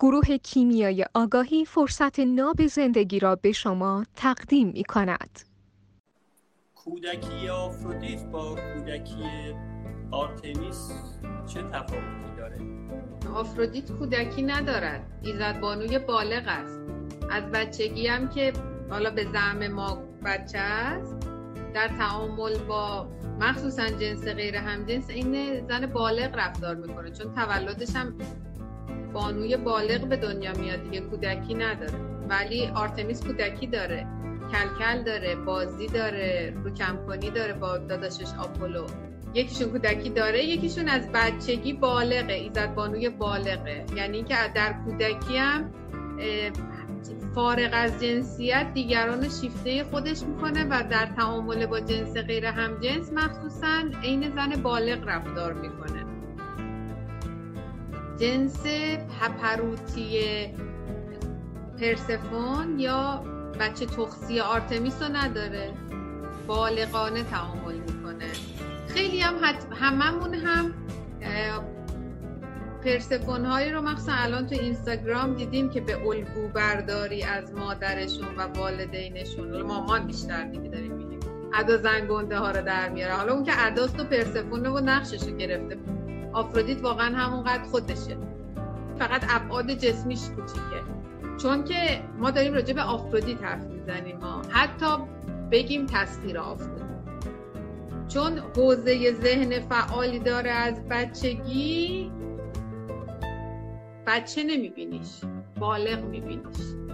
گروه کیمیای آگاهی فرصت ناب زندگی را به شما تقدیم می کند. کودکی آفرودیت با کودکی آرتمیس چه تفاوتی داره؟ آفرودیت کودکی ندارد ایزد بانوی بالغ است از بچگی هم که حالا به زعم ما بچه است در تعامل با مخصوصا جنس غیر همجنس این زن بالغ رفتار می‌کنه چون تولدش هم بانوی بالغ به دنیا میاد دیگه کودکی نداره. ولی آرتمیس کودکی داره. کلکل داره بازی داره رو کنی داره با داداشش آپولو. یکیشون کودکی داره یکیشون از بچگی بالغه. ایزد بانوی بالغه. یعنی که در کودکی هم فارغ از جنسیت دیگران شیفته خودش می‌کنه و در تعامل با جنس غیر همجنس مخصوصا عین زن بالغ رفتار می‌کنه. جنس پپروتی پرسفون یا بچه تخصی آرتمیس رو نداره. بالغانه تعامل می‌کنه. خیلی هم هممون هم پرسفون هایی رو مخصوصا الان تو اینستاگرام دیدیم که به الگو برداری از مادرشون و والدینشون مامان بیشتر دیگه داریم میگیم. ادا زنگونده ها رو در میاره. حالا اون که اداست و پرسفون و نقشش رو گرفته. آفرودیت واقعا همونقدر خودشه. فقط ابعاد جسمیش کوچیکه. چون که ما داریم راجع به آفرودیت حرف می‌زنیم ما. حتی بگیم تصویر آفرودیت. چون حوزه ذهن فعالی داره از بچگی بچه نمیبینیش بالغ میبینیش.